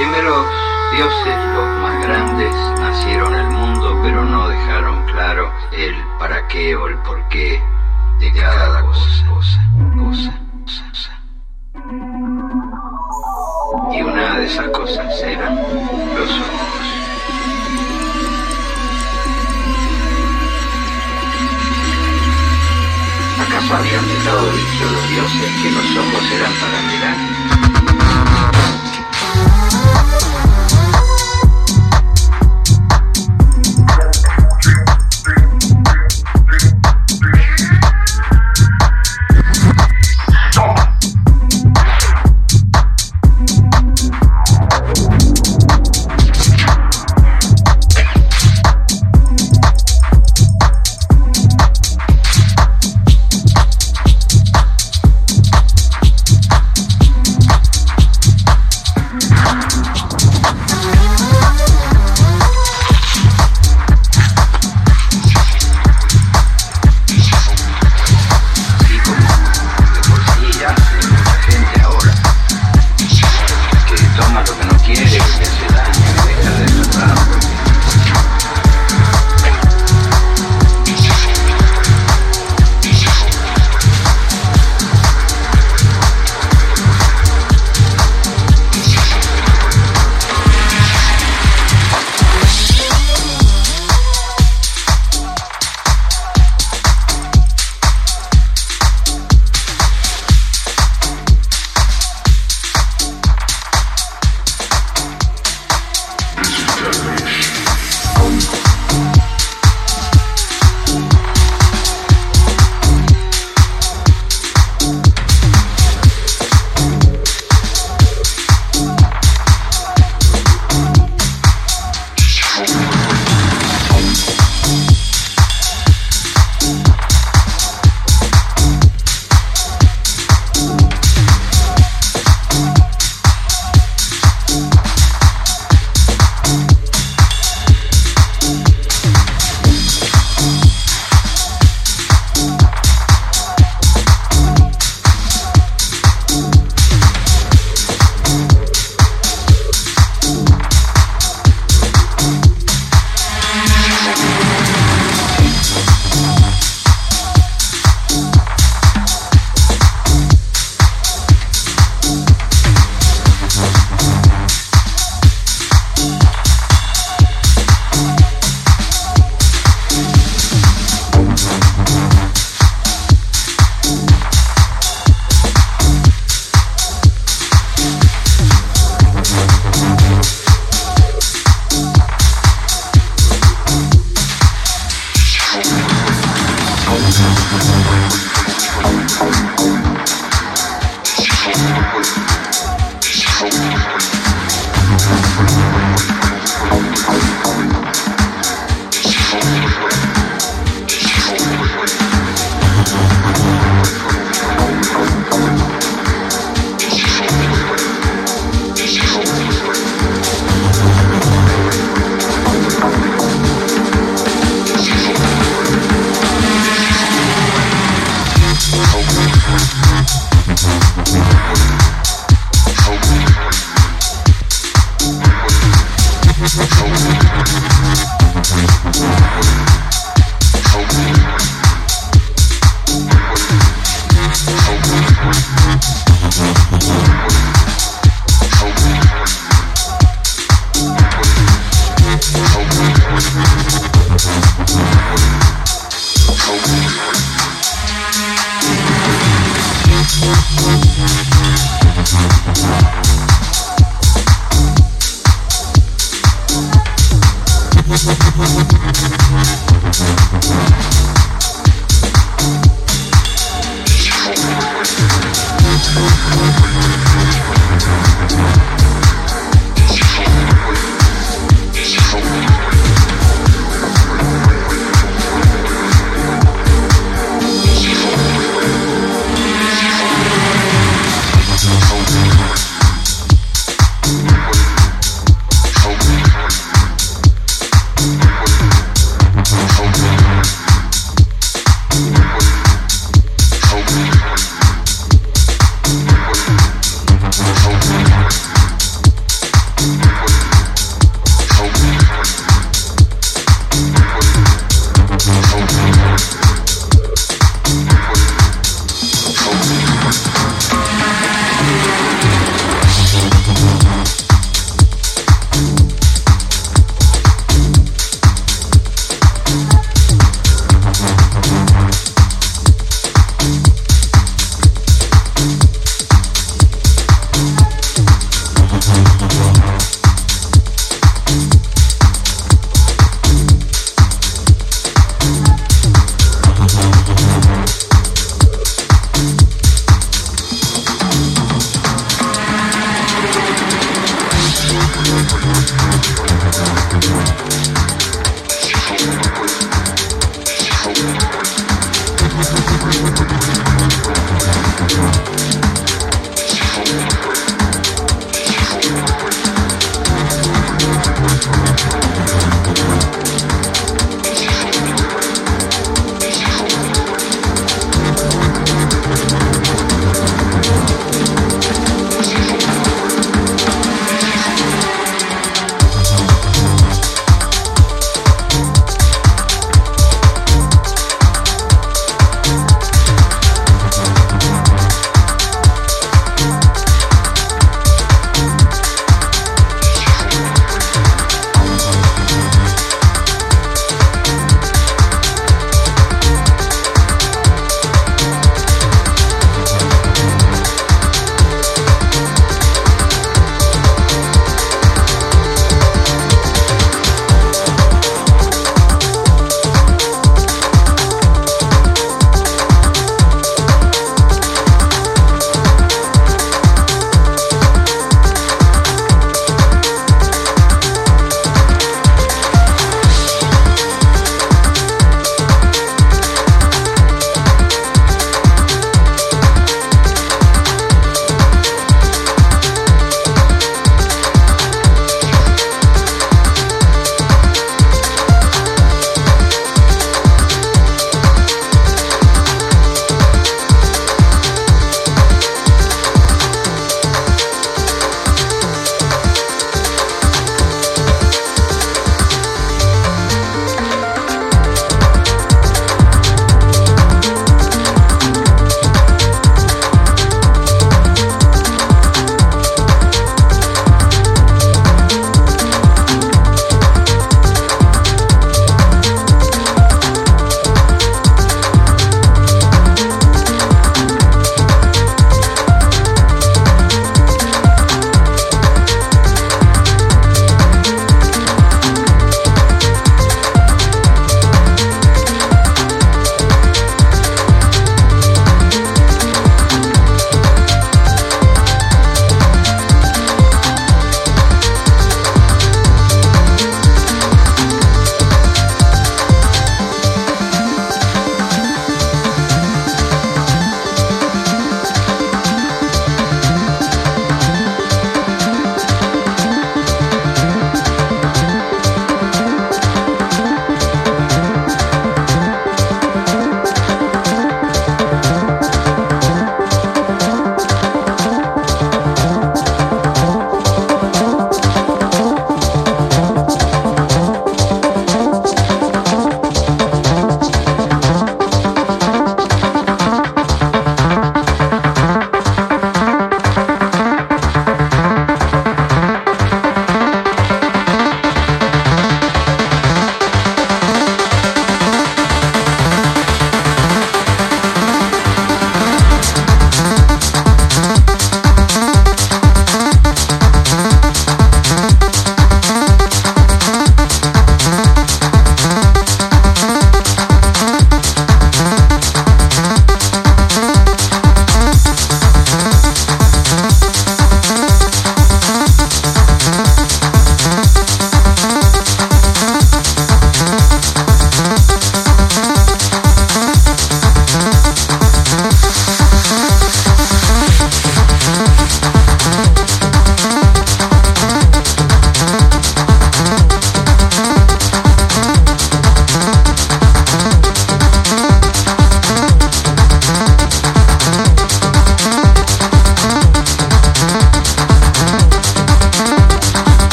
primeros dioses, los más grandes, nacieron al mundo, pero no dejaron claro el para qué o el por qué de cada cosa. cosa, cosa, cosa. Y una de esas cosas eran los ojos. ¿Acaso habían dejado dicho los dioses que los ojos eran para mirar?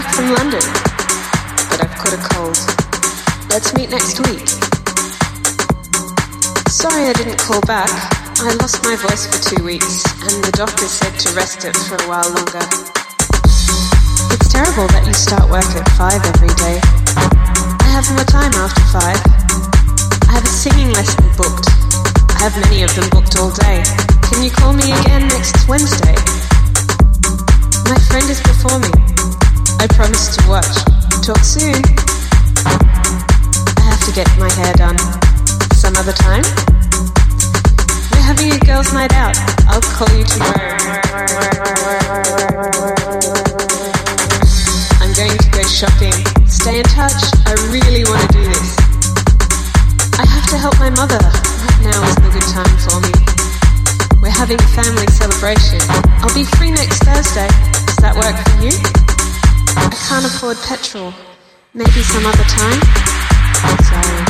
Back from London. But I've caught a cold. Let's meet next week. Sorry I didn't call back. I lost my voice for two weeks, and the doctor said to rest it for a while longer. It's terrible that you start work at five every day. I have more time after five. I have a singing lesson booked. I have many of them booked all day. Can you call me again next Wednesday? My friend is performing. I promise to watch. Talk soon. I have to get my hair done. Some other time? We're having a girls' night out. I'll call you tomorrow. I'm going to go shopping. Stay in touch. I really want to do this. I have to help my mother. Right now isn't a good time for me. We're having a family celebration. I'll be free next Thursday. Does that work for you? I can't afford petrol. Maybe some other time? Sorry.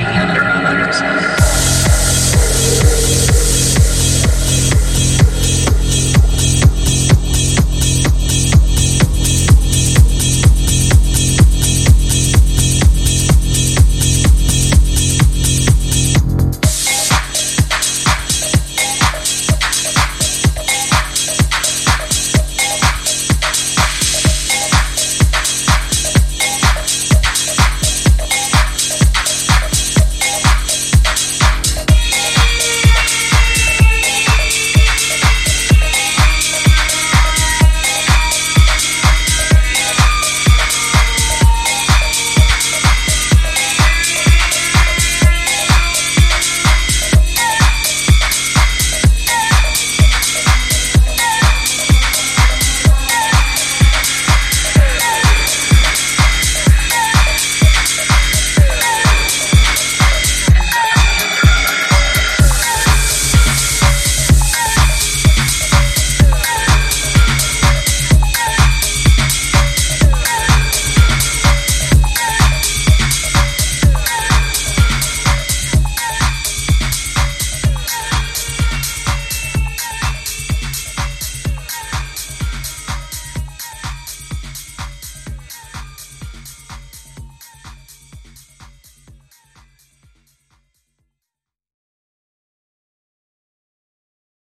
And ducking